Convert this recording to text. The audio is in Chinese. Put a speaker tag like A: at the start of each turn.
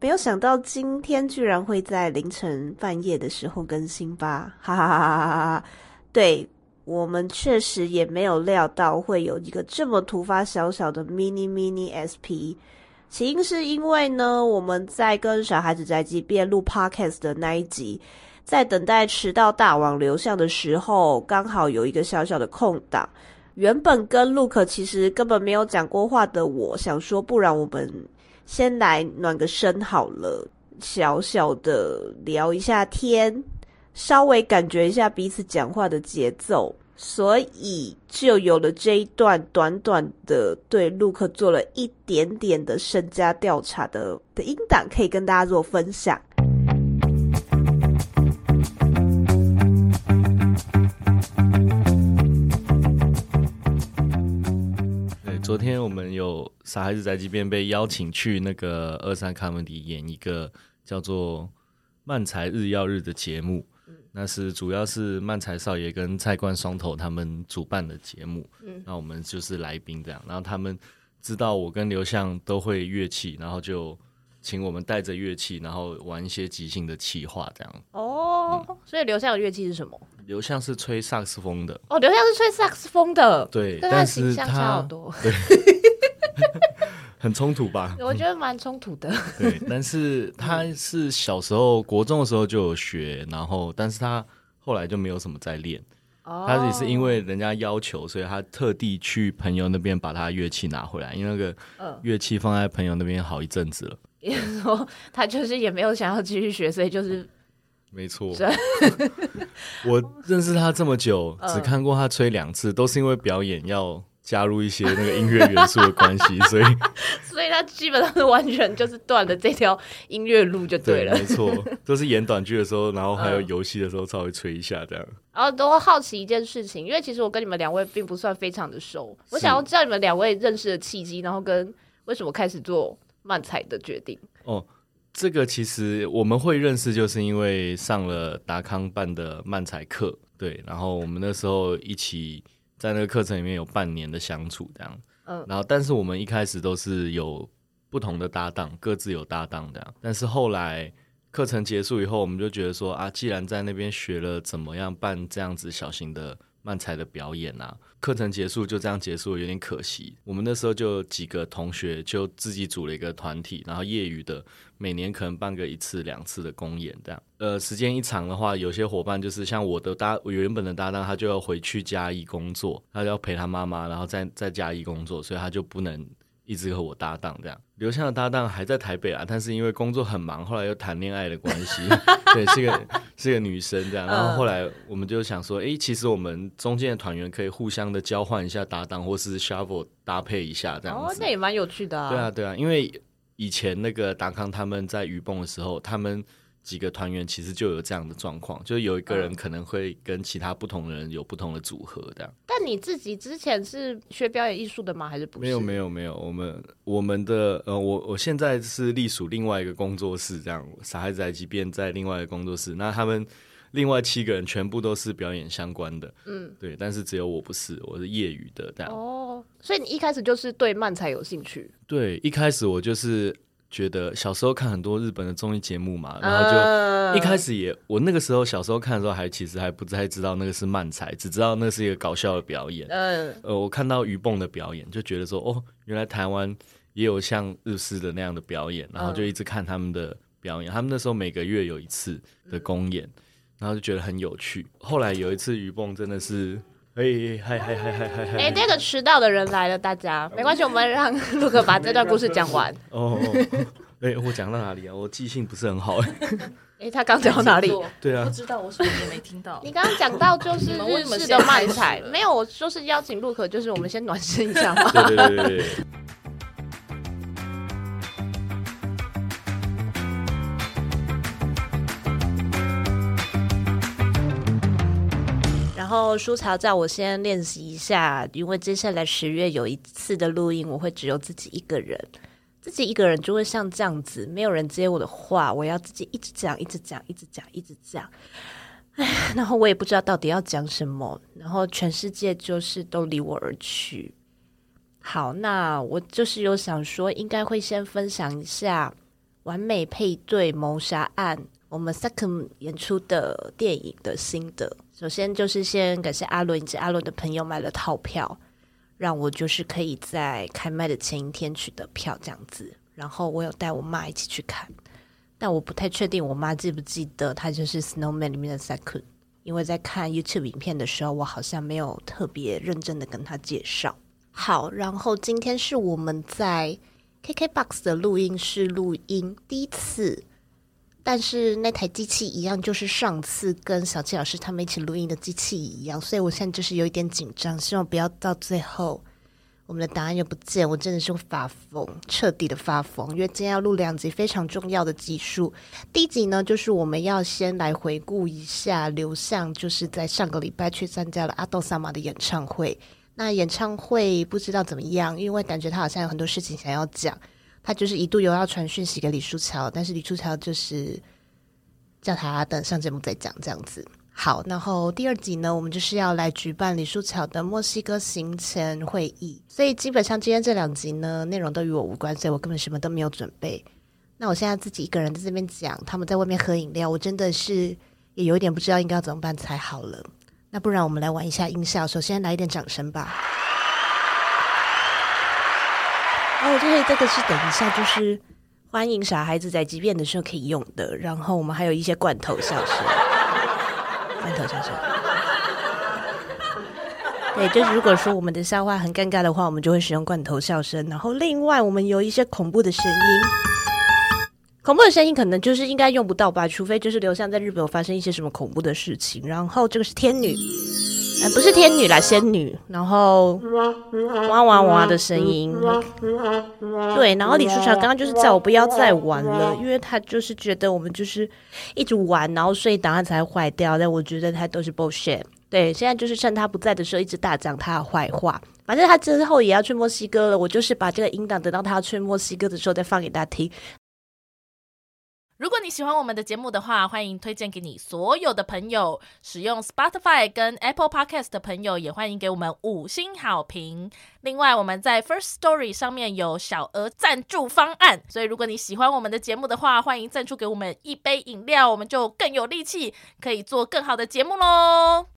A: 没有想到今天居然会在凌晨半夜的时候更新吧，哈哈哈哈哈哈！对，我们确实也没有料到会有一个这么突发小小的 mini mini SP。起因是因为呢，我们在跟小孩子宅急便录 podcast 的那一集，在等待迟到大王留相的时候，刚好有一个小小的空档。原本跟 Luke 其实根本没有讲过话的我，想说，不然我们。先来暖个身好了，小小的聊一下天，稍微感觉一下彼此讲话的节奏，所以就有了这一段短短的对 Luke 做了一点点的身家调查的的音档，可以跟大家做分享。
B: 昨天我们有傻孩子宅急便被邀请去那个二三卡门迪演一个叫做《漫才日曜日》的节目，嗯、那是主要是漫才少爷跟菜冠双头他们主办的节目，嗯，那我们就是来宾这样，然后他们知道我跟刘向都会乐器，然后就请我们带着乐器，然后玩一些即兴的企划这样。
C: 哦，嗯、所以刘向的乐器是什么？
B: 刘向是吹萨克斯风的
C: 哦，刘向是吹萨克斯风的，
B: 对，
C: 但是他差好多，
B: 对，很冲突吧？
C: 我觉得蛮冲突的。
B: 对，但是他是小时候国中的时候就有学，然后但是他后来就没有什么再练。哦，他也是因为人家要求，所以他特地去朋友那边把他乐器拿回来，因为那个乐器放在朋友那边好一阵子了。
C: 也就是说，他就是也没有想要继续学，所以就是。
B: 没错，我认识他这么久，只看过他吹两次，都是因为表演要加入一些那个音乐元素的关系，所以，
C: 所以他基本上是完全就是断了这条音乐路就对了。
B: 对，没错，都是演短剧的时候，然后还有游戏的时候稍微吹一下这样。
C: 然后都好奇一件事情，因为其实我跟你们两位并不算非常的熟，我想要知道你们两位认识的契机，然后跟为什么开始做漫才的决定。
B: 哦。这个其实我们会认识，就是因为上了达康办的漫才课，对，然后我们那时候一起在那个课程里面有半年的相处，这样，嗯，然后但是我们一开始都是有不同的搭档，各自有搭档这样，但是后来课程结束以后，我们就觉得说啊，既然在那边学了怎么样办这样子小型的。漫才的表演啊，课程结束就这样结束，有点可惜。我们那时候就几个同学就自己组了一个团体，然后业余的每年可能办个一次两次的公演这样。呃，时间一长的话，有些伙伴就是像我的搭，我原本的搭档他就要回去嘉义工作，他就要陪他妈妈，然后在在嘉义工作，所以他就不能。一直和我搭档这样，刘向的搭档还在台北啊，但是因为工作很忙，后来又谈恋爱的关系，对，是个是个女生这样，然后后来我们就想说，哎、欸，其实我们中间的团员可以互相的交换一下搭档，或是 shuffle 搭配一下这样子，哦，
C: 那也蛮有趣的啊。
B: 对啊，对啊，因为以前那个达康他们在鱼蹦的时候，他们。几个团员其实就有这样的状况，就有一个人可能会跟其他不同的人有不同的组合这样。
C: 但你自己之前是学表演艺术的吗？还是不是？
B: 没有没有没有，我们我们的呃，我我现在是隶属另外一个工作室，这样傻孩子宅急便在另外一个工作室。那他们另外七个人全部都是表演相关的，嗯，对。但是只有我不是，我是业余的这样。
C: 哦，所以你一开始就是对漫才有兴趣？
B: 对，一开始我就是。觉得小时候看很多日本的综艺节目嘛，然后就一开始也，我那个时候小时候看的时候还其实还不太知道那个是漫才，只知道那是一个搞笑的表演。嗯，呃，我看到鱼蹦的表演，就觉得说，哦，原来台湾也有像日式的那样的表演，然后就一直看他们的表演。他们那时候每个月有一次的公演，然后就觉得很有趣。后来有一次鱼蹦真的是。哎，嗨嗨嗨嗨嗨嗨！
C: 哎，那个迟到的人来了，大家没关系，我们让陆可把这段故事讲完。
B: 哦，哎，我讲到哪里啊？我记性不是很好。
C: 哎，他刚讲到哪里？
B: 对啊，
D: 不知道，我什么也没听到。
C: 你刚刚讲到就是日式的卖菜，没有，我就是邀请陆可，就是我们先暖身一下嘛。
B: 对对对对。
A: 然后书潮叫我先练习一下，因为接下来十月有一次的录音，我会只有自己一个人，自己一个人就会像这样子，没有人接我的话，我要自己一直讲，一直讲，一直讲，一直讲。哎，然后我也不知道到底要讲什么，然后全世界就是都离我而去。好，那我就是有想说，应该会先分享一下完美配对谋杀案，我们 Second 演出的电影的心得。首先就是先感谢阿伦以及阿伦的朋友买了套票，让我就是可以在开卖的前一天取得票这样子。然后我有带我妈一起去看，但我不太确定我妈记不记得她就是 Snowman 里面的 Second，因为在看 YouTube 影片的时候，我好像没有特别认真的跟她介绍。好，然后今天是我们在 KKBOX 的录音室录音第一次，但是那台机器一样，就是上次跟小七老师他们一起录音的机器一样，所以我现在就是有一点紧张，希望不要到最后我们的答案又不见，我真的是会发疯，彻底的发疯。因为今天要录两集非常重要的集数，第一集呢，就是我们要先来回顾一下刘向，就是在上个礼拜去参加了阿豆萨玛的演唱会。那演唱会不知道怎么样，因为感觉他好像有很多事情想要讲。他就是一度有要传讯息给李书樵，但是李书樵就是叫他等上节目再讲这样子。好，然后第二集呢，我们就是要来举办李书樵的墨西哥行前会议，所以基本上今天这两集呢，内容都与我无关，所以我根本什么都没有准备。那我现在自己一个人在这边讲，他们在外面喝饮料，我真的是也有点不知道应该要怎么办才好了。那不然我们来玩一下音效，首先来一点掌声吧。哦，这里这个是等一下就是欢迎傻孩子在即便的时候可以用的，然后我们还有一些罐头笑声，罐头笑声。对，就是如果说我们的笑话很尴尬的话，我们就会使用罐头笑声。然后另外我们有一些恐怖的声音。恐怖的声音可能就是应该用不到吧，除非就是刘向在日本有发生一些什么恐怖的事情。然后这个是天女，呃，不是天女啦，仙女。然后哇哇哇的声音，对。然后李书樵刚刚就是叫我不要再玩了，因为他就是觉得我们就是一直玩，然后所以档案才坏掉。但我觉得他都是 bullshit。对，现在就是趁他不在的时候一直大讲他的坏话。反正他之后也要去墨西哥了，我就是把这个音档等到他要去墨西哥的时候再放给大家听。
D: 如果你喜欢我们的节目的话，欢迎推荐给你所有的朋友。使用 Spotify 跟 Apple Podcast 的朋友，也欢迎给我们五星好评。另外，我们在 First Story 上面有小额赞助方案，所以如果你喜欢我们的节目的话，欢迎赞助给我们一杯饮料，我们就更有力气可以做更好的节目喽。